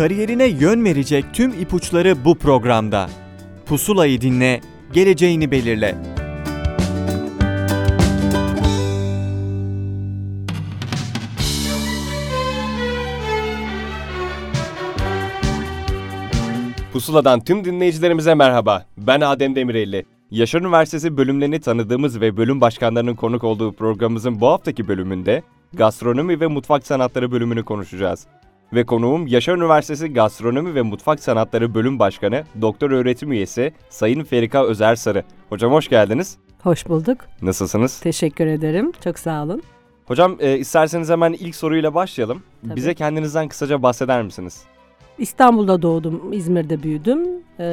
Kariyerine yön verecek tüm ipuçları bu programda. Pusulayı dinle, geleceğini belirle. Pusula'dan tüm dinleyicilerimize merhaba. Ben Adem Demirelli. Yaşar Üniversitesi bölümlerini tanıdığımız ve bölüm başkanlarının konuk olduğu programımızın bu haftaki bölümünde gastronomi ve mutfak sanatları bölümünü konuşacağız. Ve konuğum Yaşar Üniversitesi Gastronomi ve Mutfak Sanatları Bölüm Başkanı, Doktor Öğretim Üyesi Sayın Ferika Özersarı. Hocam hoş geldiniz. Hoş bulduk. Nasılsınız? Teşekkür ederim. Çok sağ olun. Hocam e, isterseniz hemen ilk soruyla başlayalım. Tabii. Bize kendinizden kısaca bahseder misiniz? İstanbul'da doğdum, İzmir'de büyüdüm. Ee,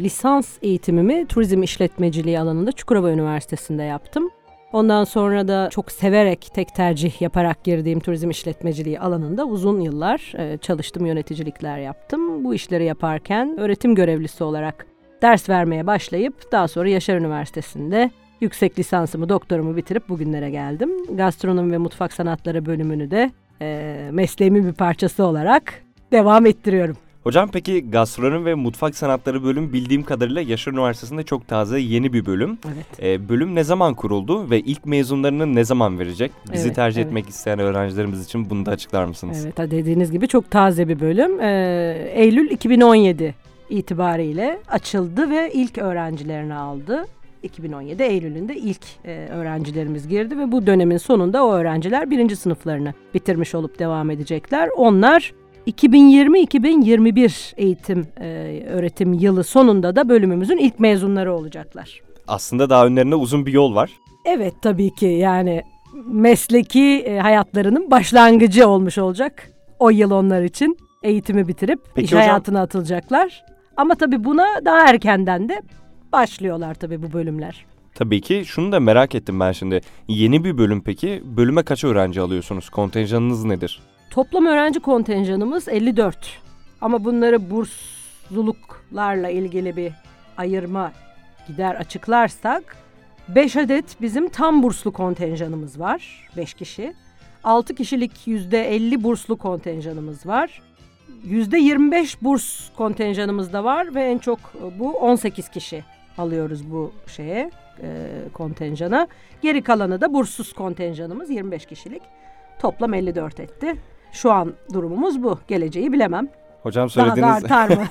lisans eğitimimi turizm işletmeciliği alanında Çukurova Üniversitesi'nde yaptım. Ondan sonra da çok severek tek tercih yaparak girdiğim turizm işletmeciliği alanında uzun yıllar e, çalıştım, yöneticilikler yaptım. Bu işleri yaparken öğretim görevlisi olarak ders vermeye başlayıp daha sonra Yaşar Üniversitesi'nde yüksek lisansımı, doktorumu bitirip bugünlere geldim. Gastronomi ve mutfak sanatları bölümünü de e, mesleğimin bir parçası olarak devam ettiriyorum. Hocam peki gastronomi ve mutfak sanatları bölüm bildiğim kadarıyla Yaşar Üniversitesi'nde çok taze yeni bir bölüm. Evet. E, bölüm ne zaman kuruldu ve ilk mezunlarını ne zaman verecek? Bizi Evet, tercih evet. etmek isteyen öğrencilerimiz için bunu da açıklar mısınız? Evet dediğiniz gibi çok taze bir bölüm. Ee, Eylül 2017 itibariyle açıldı ve ilk öğrencilerini aldı. 2017 Eylül'ünde ilk e, öğrencilerimiz girdi ve bu dönemin sonunda o öğrenciler birinci sınıflarını bitirmiş olup devam edecekler. Onlar 2020-2021 eğitim e, öğretim yılı sonunda da bölümümüzün ilk mezunları olacaklar. Aslında daha önlerinde uzun bir yol var. Evet tabii ki yani mesleki e, hayatlarının başlangıcı olmuş olacak o yıl onlar için eğitimi bitirip Peki iş hocam- hayatına atılacaklar. Ama tabii buna daha erkenden de başlıyorlar tabii bu bölümler. Tabii ki şunu da merak ettim ben şimdi. Yeni bir bölüm peki. Bölüme kaç öğrenci alıyorsunuz? Kontenjanınız nedir? Toplam öğrenci kontenjanımız 54. Ama bunları bursluluklarla ilgili bir ayırma gider açıklarsak 5 adet bizim tam burslu kontenjanımız var. 5 kişi. 6 kişilik %50 burslu kontenjanımız var. %25 burs kontenjanımız da var ve en çok e, bu 18 kişi alıyoruz bu şeye e, kontenjana. Geri kalanı da burssuz kontenjanımız 25 kişilik. Toplam 54 etti. Şu an durumumuz bu. Geleceği bilemem. Hocam Daha da söylediğiniz artar mı?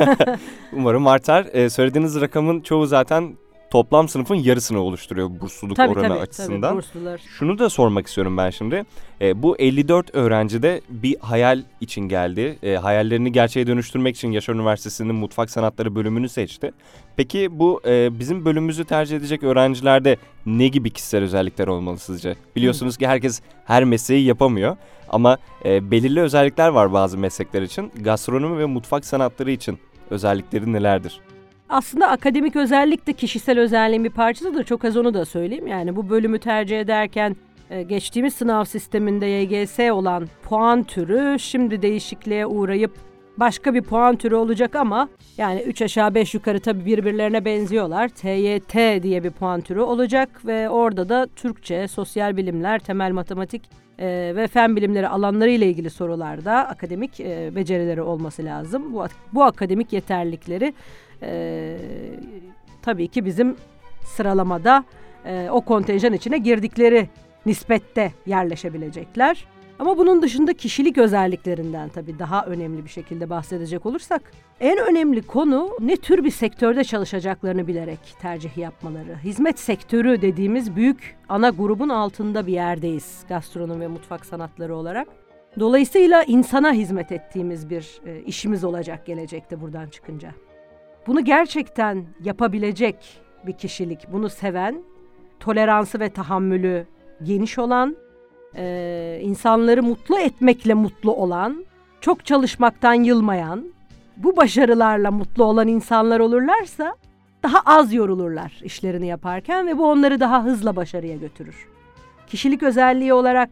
umarım artar. Ee, söylediğiniz rakamın çoğu zaten toplam sınıfın yarısını oluşturuyor bursluluk tabii oranı tabii, açısından. tabii burslular. Şunu da sormak istiyorum ben şimdi. E, bu 54 öğrenci de bir hayal için geldi. E, hayallerini gerçeğe dönüştürmek için Yaşar Üniversitesi'nin mutfak sanatları bölümünü seçti. Peki bu e, bizim bölümümüzü tercih edecek öğrencilerde ne gibi kişisel özellikler olmalı sizce? Biliyorsunuz ki herkes her mesleği yapamıyor. Ama e, belirli özellikler var bazı meslekler için. Gastronomi ve mutfak sanatları için özellikleri nelerdir? Aslında akademik özellik de kişisel özelliğin bir parçasıdır. Çok az onu da söyleyeyim. Yani bu bölümü tercih ederken e, geçtiğimiz sınav sisteminde YGS olan puan türü şimdi değişikliğe uğrayıp başka bir puan türü olacak ama yani 3 aşağı 5 yukarı tabii birbirlerine benziyorlar. TYT diye bir puan türü olacak ve orada da Türkçe, sosyal bilimler, temel matematik e, ve fen bilimleri alanları ile ilgili sorularda akademik e, becerileri olması lazım. Bu, bu akademik yeterlilikleri e, tabii ki bizim sıralamada e, o kontenjan içine girdikleri nispette yerleşebilecekler. Ama bunun dışında kişilik özelliklerinden tabii daha önemli bir şekilde bahsedecek olursak en önemli konu ne tür bir sektörde çalışacaklarını bilerek tercih yapmaları. Hizmet sektörü dediğimiz büyük ana grubun altında bir yerdeyiz gastronomi ve mutfak sanatları olarak. Dolayısıyla insana hizmet ettiğimiz bir e, işimiz olacak gelecekte buradan çıkınca. Bunu gerçekten yapabilecek bir kişilik, bunu seven, toleransı ve tahammülü geniş olan, e, insanları mutlu etmekle mutlu olan, çok çalışmaktan yılmayan, bu başarılarla mutlu olan insanlar olurlarsa daha az yorulurlar işlerini yaparken ve bu onları daha hızla başarıya götürür. Kişilik özelliği olarak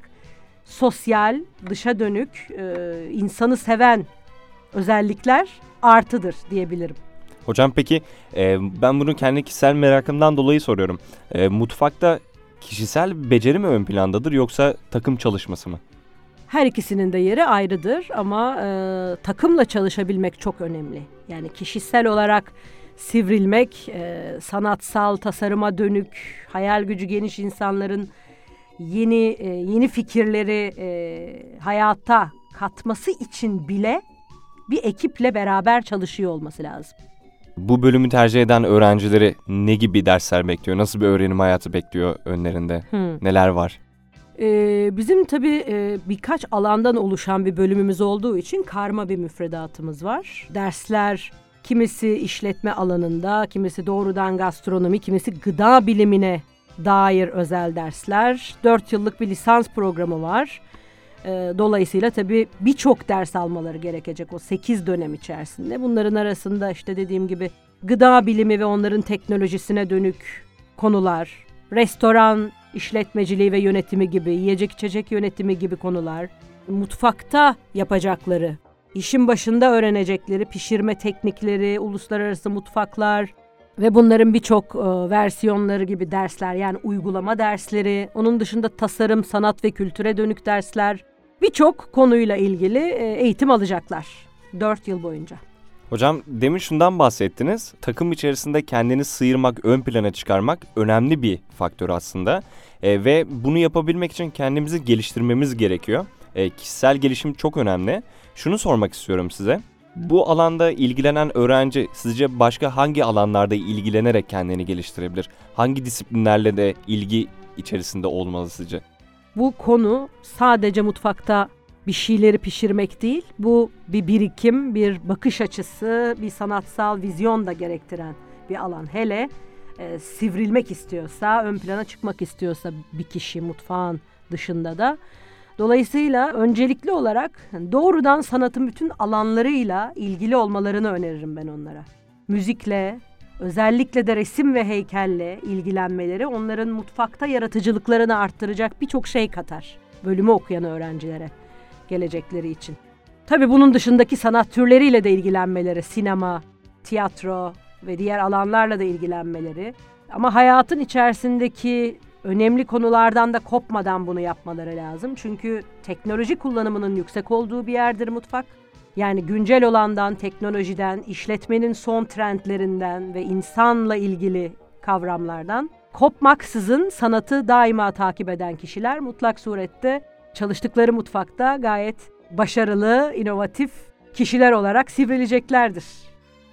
sosyal, dışa dönük, e, insanı seven özellikler artıdır diyebilirim. Hocam peki e, ben bunu kendi kişisel merakımdan dolayı soruyorum. E, mutfakta kişisel beceri mi ön plandadır yoksa takım çalışması mı? Her ikisinin de yeri ayrıdır ama e, takımla çalışabilmek çok önemli. Yani kişisel olarak sivrilmek, e, sanatsal tasarıma dönük, hayal gücü geniş insanların yeni e, yeni fikirleri e, hayata katması için bile bir ekiple beraber çalışıyor olması lazım. Bu bölümü tercih eden öğrencileri ne gibi dersler bekliyor? Nasıl bir öğrenim hayatı bekliyor önlerinde? Hmm. Neler var? Ee, bizim tabii e, birkaç alandan oluşan bir bölümümüz olduğu için karma bir müfredatımız var. Dersler kimisi işletme alanında, kimisi doğrudan gastronomi, kimisi gıda bilimine dair özel dersler. Dört yıllık bir lisans programı var. Ee, dolayısıyla tabii birçok ders almaları gerekecek o 8 dönem içerisinde. Bunların arasında işte dediğim gibi gıda bilimi ve onların teknolojisine dönük konular, restoran işletmeciliği ve yönetimi gibi, yiyecek içecek yönetimi gibi konular, mutfakta yapacakları, işin başında öğrenecekleri pişirme teknikleri, uluslararası mutfaklar ve bunların birçok e, versiyonları gibi dersler yani uygulama dersleri, onun dışında tasarım, sanat ve kültüre dönük dersler, birçok konuyla ilgili e, eğitim alacaklar 4 yıl boyunca. Hocam demin şundan bahsettiniz. Takım içerisinde kendini sıyırmak, ön plana çıkarmak önemli bir faktör aslında. E, ve bunu yapabilmek için kendimizi geliştirmemiz gerekiyor. E, kişisel gelişim çok önemli. Şunu sormak istiyorum size. Bu alanda ilgilenen öğrenci sizce başka hangi alanlarda ilgilenerek kendini geliştirebilir? Hangi disiplinlerle de ilgi içerisinde olmalı sizce? Bu konu sadece mutfakta bir şeyleri pişirmek değil. Bu bir birikim, bir bakış açısı, bir sanatsal vizyon da gerektiren bir alan. Hele e, sivrilmek istiyorsa, ön plana çıkmak istiyorsa bir kişi mutfağın dışında da. Dolayısıyla öncelikli olarak doğrudan sanatın bütün alanlarıyla ilgili olmalarını öneririm ben onlara. Müzikle, özellikle de resim ve heykelle ilgilenmeleri onların mutfakta yaratıcılıklarını arttıracak birçok şey katar. Bölümü okuyan öğrencilere gelecekleri için. Tabii bunun dışındaki sanat türleriyle de ilgilenmeleri, sinema, tiyatro ve diğer alanlarla da ilgilenmeleri. Ama hayatın içerisindeki önemli konulardan da kopmadan bunu yapmaları lazım. Çünkü teknoloji kullanımının yüksek olduğu bir yerdir mutfak. Yani güncel olandan, teknolojiden, işletmenin son trendlerinden ve insanla ilgili kavramlardan kopmaksızın sanatı daima takip eden kişiler mutlak surette çalıştıkları mutfakta gayet başarılı, inovatif kişiler olarak sivrileceklerdir.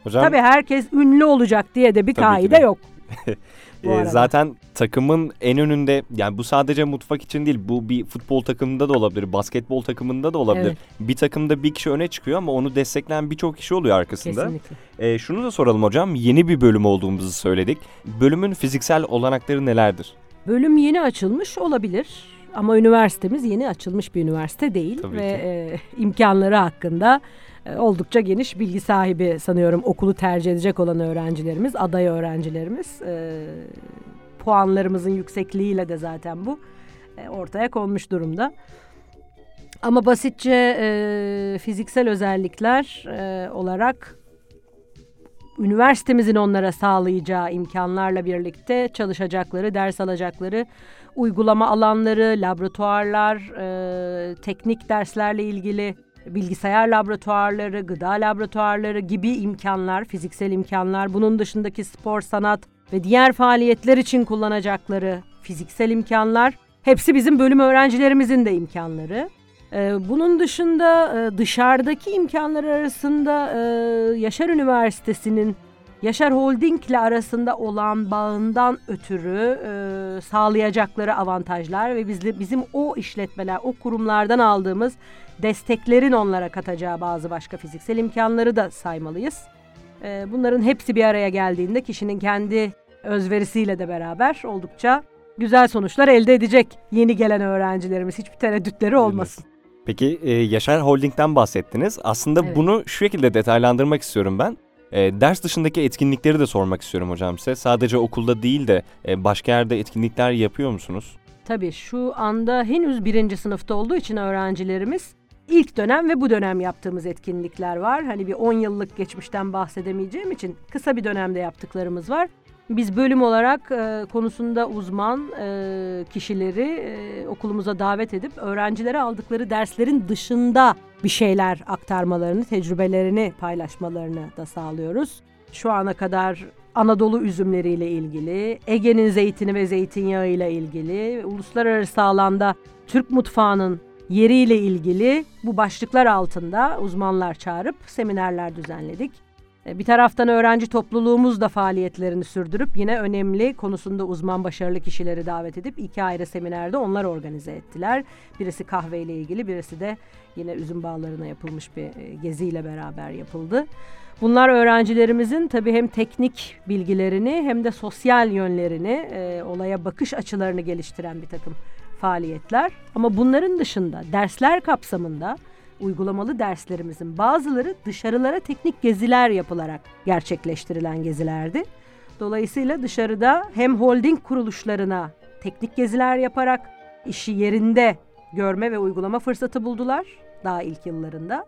Hocam, Tabii herkes ünlü olacak diye de bir kaide de. yok. e, zaten takımın en önünde yani bu sadece mutfak için değil bu bir futbol takımında da olabilir, basketbol takımında da olabilir. Evet. Bir takımda bir kişi öne çıkıyor ama onu destekleyen birçok kişi oluyor arkasında. Kesinlikle. E, şunu da soralım hocam. Yeni bir bölüm olduğumuzu söyledik. Bölümün fiziksel olanakları nelerdir? Bölüm yeni açılmış olabilir ama üniversitemiz yeni açılmış bir üniversite değil Tabii ve ki. e, imkanları hakkında e, oldukça geniş bilgi sahibi sanıyorum okulu tercih edecek olan öğrencilerimiz, aday öğrencilerimiz. E, puanlarımızın yüksekliğiyle de zaten bu e, ortaya konmuş durumda. Ama basitçe e, fiziksel özellikler e, olarak üniversitemizin onlara sağlayacağı imkanlarla birlikte çalışacakları, ders alacakları uygulama alanları, laboratuvarlar, e, teknik derslerle ilgili bilgisayar laboratuvarları, gıda laboratuvarları gibi imkanlar, fiziksel imkanlar, bunun dışındaki spor, sanat ve diğer faaliyetler için kullanacakları fiziksel imkanlar, hepsi bizim bölüm öğrencilerimizin de imkanları. Ee, bunun dışında e, dışarıdaki imkanlar arasında e, Yaşar Üniversitesi'nin Yaşar Holding ile arasında olan bağından ötürü e, sağlayacakları avantajlar ve bizle, bizim o işletmeler, o kurumlardan aldığımız desteklerin onlara katacağı bazı başka fiziksel imkanları da saymalıyız. E, bunların hepsi bir araya geldiğinde kişinin kendi özverisiyle de beraber oldukça güzel sonuçlar elde edecek yeni gelen öğrencilerimiz. Hiçbir tereddütleri olmasın. Peki e, Yaşar Holding'den bahsettiniz. Aslında Evet. bunu şu şekilde detaylandırmak istiyorum ben. E, ders dışındaki etkinlikleri de sormak istiyorum hocam size. Sadece okulda değil de e, başka yerde etkinlikler yapıyor musunuz? Tabii şu anda henüz birinci sınıfta olduğu için öğrencilerimiz ilk dönem ve bu dönem yaptığımız etkinlikler var. Hani bir 10 yıllık geçmişten bahsedemeyeceğim için kısa bir dönemde yaptıklarımız var. Biz bölüm olarak e, konusunda uzman e, kişileri e, okulumuza davet edip öğrencilere aldıkları derslerin dışında bir şeyler aktarmalarını, tecrübelerini paylaşmalarını da sağlıyoruz. Şu ana kadar Anadolu üzümleriyle ilgili, Ege'nin zeytini ve zeytinyağı ile ilgili, uluslararası alanda Türk mutfağının yeriyle ilgili bu başlıklar altında uzmanlar çağırıp seminerler düzenledik. E, bir taraftan öğrenci topluluğumuz da faaliyetlerini sürdürüp yine önemli konusunda uzman başarılı kişileri davet edip iki ayrı seminerde onlar organize ettiler. Birisi kahveyle ilgili birisi de yine üzüm bağlarına yapılmış bir e, geziyle beraber yapıldı. Bunlar öğrencilerimizin tabii hem teknik bilgilerini hem de sosyal yönlerini, e, olaya bakış açılarını geliştiren bir takım faaliyetler. Ama bunların dışında dersler kapsamında uygulamalı derslerimizin bazıları dışarılara teknik geziler yapılarak gerçekleştirilen gezilerdi. Dolayısıyla dışarıda hem holding kuruluşlarına teknik geziler yaparak işi yerinde görme ve uygulama fırsatı buldular daha ilk yıllarında.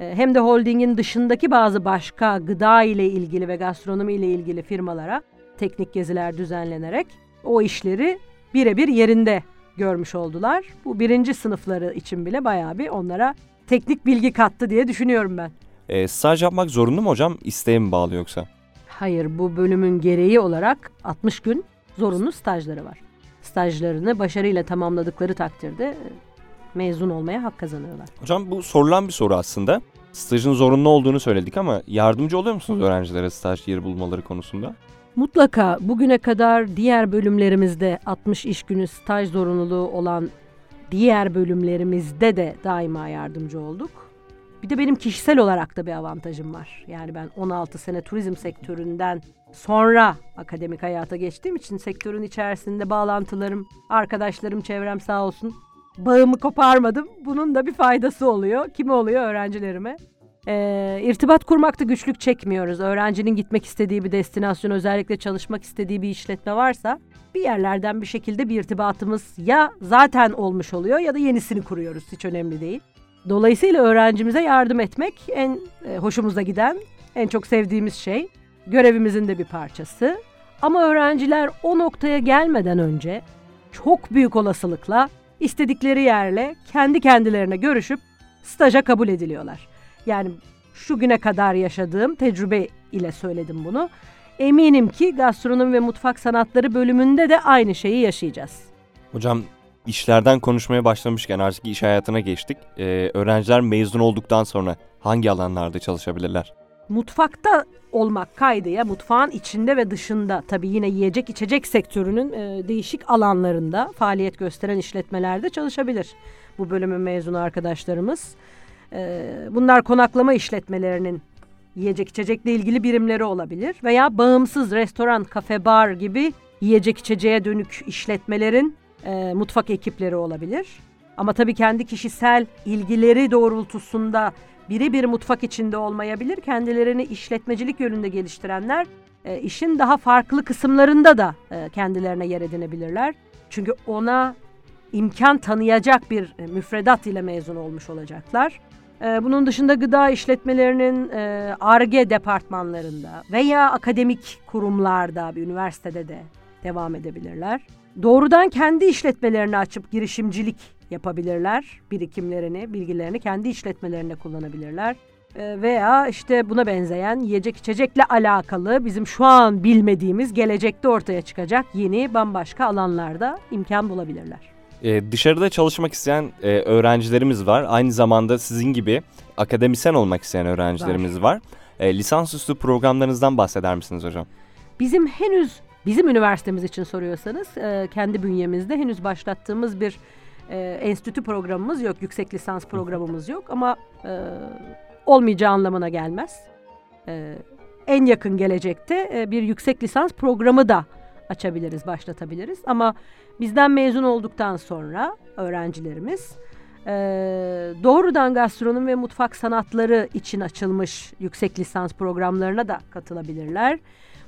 Ee, hem de holdingin dışındaki bazı başka gıda ile ilgili ve gastronomi ile ilgili firmalara teknik geziler düzenlenerek o işleri birebir yerinde görmüş oldular. Bu birinci sınıfları için bile bayağı bir onlara teknik bilgi kattı diye düşünüyorum ben. E, staj yapmak zorunlu mu hocam? İsteğe mi bağlı yoksa? Hayır bu bölümün gereği olarak 60 gün zorunlu stajları var. Stajlarını başarıyla tamamladıkları takdirde e, mezun olmaya hak kazanıyorlar. Hocam bu sorulan bir soru aslında. Stajın zorunlu olduğunu söyledik ama yardımcı oluyor musunuz öğrencilere staj yeri bulmaları konusunda? Mutlaka bugüne kadar diğer bölümlerimizde 60 iş günü staj zorunluluğu olan diğer bölümlerimizde de daima yardımcı olduk. Bir de benim kişisel olarak da bir avantajım var. Yani ben 16 sene turizm sektöründen sonra akademik hayata geçtiğim için sektörün içerisinde bağlantılarım, arkadaşlarım, çevrem sağ olsun bağımı koparmadım. Bunun da bir faydası oluyor. Kime oluyor? Öğrencilerime. Ee, irtibat kurmakta güçlük çekmiyoruz. Öğrencinin gitmek istediği bir destinasyon, özellikle çalışmak istediği bir işletme varsa bir yerlerden bir şekilde bir irtibatımız ya zaten olmuş oluyor ya da yenisini kuruyoruz. Hiç önemli değil. Dolayısıyla öğrencimize yardım etmek en e, hoşumuza giden, en çok sevdiğimiz şey. Görevimizin de bir parçası. Ama öğrenciler o noktaya gelmeden önce çok büyük olasılıkla istedikleri yerle kendi kendilerine görüşüp staja kabul ediliyorlar. Yani şu güne kadar yaşadığım tecrübe ile söyledim bunu. Eminim ki gastronomi ve mutfak sanatları bölümünde de aynı şeyi yaşayacağız. Hocam işlerden konuşmaya başlamışken artık iş hayatına geçtik. Ee, öğrenciler mezun olduktan sonra hangi alanlarda çalışabilirler? Mutfakta olmak kaydıyla mutfağın içinde ve dışında tabii yine yiyecek içecek sektörünün e, değişik alanlarında faaliyet gösteren işletmelerde çalışabilir. Bu bölümün mezunu arkadaşlarımız. E, bunlar konaklama işletmelerinin yiyecek içecekle ilgili birimleri olabilir veya bağımsız restoran, kafe, bar gibi yiyecek içeceğe dönük işletmelerin e, mutfak ekipleri olabilir. Ama tabii kendi kişisel ilgileri doğrultusunda birebir mutfak içinde olmayabilir. Kendilerini işletmecilik yönünde geliştirenler e, işin daha farklı kısımlarında da e, kendilerine yer edinebilirler. Çünkü ona imkan tanıyacak bir e, müfredat ile mezun olmuş olacaklar. E, bunun dışında gıda işletmelerinin ARGE departmanlarında veya akademik kurumlarda, bir üniversitede de devam edebilirler. Doğrudan kendi işletmelerini açıp girişimcilik yapabilirler. Birikimlerini, bilgilerini kendi işletmelerinde kullanabilirler. E, veya işte buna benzeyen yiyecek içecekle alakalı bizim şu an bilmediğimiz gelecekte ortaya çıkacak yeni bambaşka alanlarda imkan bulabilirler. Ee, dışarıda çalışmak isteyen e, öğrencilerimiz var. Aynı zamanda sizin gibi akademisyen olmak isteyen öğrencilerimiz var. var. E, lisansüstü programlarınızdan bahseder misiniz hocam? Bizim henüz bizim üniversitemiz için soruyorsanız e, kendi bünyemizde henüz başlattığımız bir e, enstitü programımız yok, yüksek lisans programımız yok ama e, olmayacağı anlamına gelmez. E, en yakın gelecekte e, bir yüksek lisans programı da açabiliriz, başlatabiliriz. Ama bizden mezun olduktan sonra öğrencilerimiz e, doğrudan gastronomi ve mutfak sanatları için açılmış yüksek lisans programlarına da katılabilirler.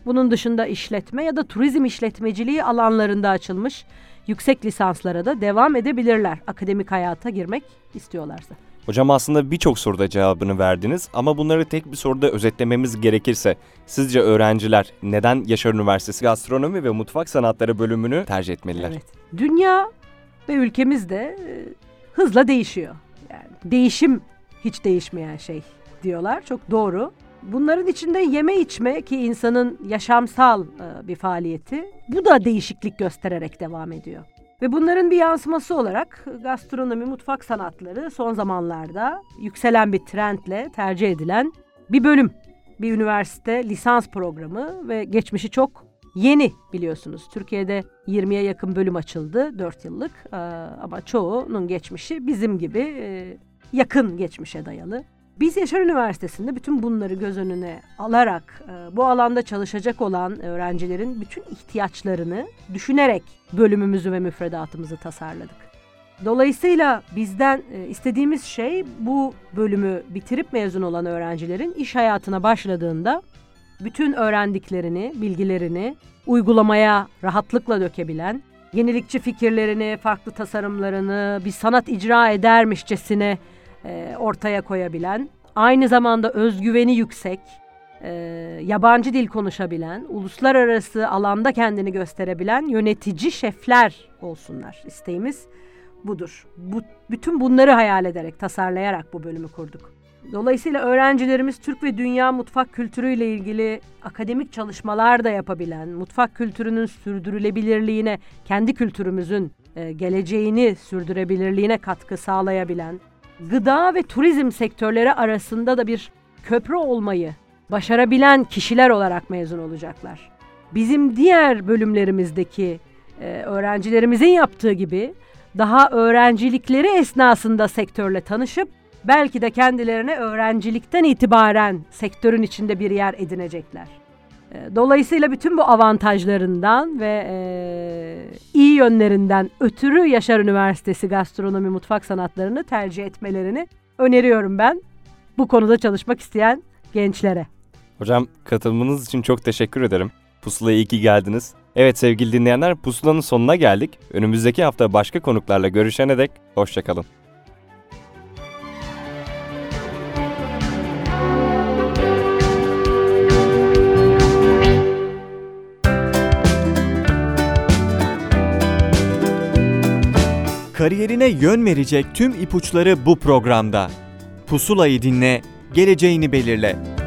Bunun dışında işletme ya da turizm işletmeciliği alanlarında açılmış yüksek lisanslara da devam edebilirler akademik hayata girmek istiyorlarsa. Hocam aslında birçok soruda cevabını verdiniz ama bunları tek bir soruda özetlememiz gerekirse sizce öğrenciler neden Yaşar Üniversitesi Gastronomi ve Mutfak Sanatları bölümünü tercih etmeliler? Evet. Dünya ve ülkemiz de e, hızla değişiyor. Yani değişim hiç değişmeyen şey diyorlar. Çok doğru. Bunların içinde yeme içme ki insanın yaşamsal e, bir faaliyeti bu da değişiklik göstererek devam ediyor. Ve bunların bir yansıması olarak gastronomi, mutfak sanatları son zamanlarda yükselen bir trendle tercih edilen bir bölüm. Bir üniversite lisans programı ve geçmişi çok yeni biliyorsunuz. Türkiye'de 20'ye yakın bölüm açıldı 4 yıllık ama çoğunun geçmişi bizim gibi e, yakın geçmişe dayalı. Biz Yaşar Üniversitesi'nde bütün bunları göz önüne alarak e, bu alanda çalışacak olan öğrencilerin bütün ihtiyaçlarını düşünerek bölümümüzü ve müfredatımızı tasarladık. Dolayısıyla bizden e, istediğimiz şey bu bölümü bitirip mezun olan öğrencilerin iş hayatına başladığında bütün öğrendiklerini, bilgilerini uygulamaya rahatlıkla dökebilen, yenilikçi fikirlerini, farklı tasarımlarını bir sanat icra edermişçesine e, ortaya koyabilen, aynı zamanda özgüveni yüksek, e, yabancı dil konuşabilen, uluslararası alanda kendini gösterebilen yönetici şefler olsunlar. İsteğimiz budur. Bu, bütün bunları hayal ederek, tasarlayarak bu bölümü kurduk. Dolayısıyla öğrencilerimiz Türk ve dünya mutfak kültürüyle ilgili akademik çalışmalar da yapabilen, mutfak kültürünün sürdürülebilirliğine, kendi kültürümüzün e, geleceğini sürdürebilirliğine katkı sağlayabilen, gıda ve turizm sektörleri arasında da bir köprü olmayı başarabilen kişiler olarak mezun olacaklar. Bizim diğer bölümlerimizdeki e, öğrencilerimizin yaptığı gibi daha öğrencilikleri esnasında sektörle tanışıp belki de kendilerine öğrencilikten itibaren sektörün içinde bir yer edinecekler. E, dolayısıyla bütün bu avantajlarından ve e, iyi yönlerinden ötürü Yaşar Üniversitesi Gastronomi Mutfak Sanatlarını tercih etmelerini öneriyorum ben bu konuda çalışmak isteyen gençlere. Hocam katılımınız için çok teşekkür ederim. Pusula'ya iyi ki geldiniz. Evet sevgili dinleyenler Pusula'nın sonuna geldik. Önümüzdeki hafta başka konuklarla görüşene dek hoşçakalın. Yön verecek tüm ipuçları bu programda. Pusulayı dinle, geleceğini belirle.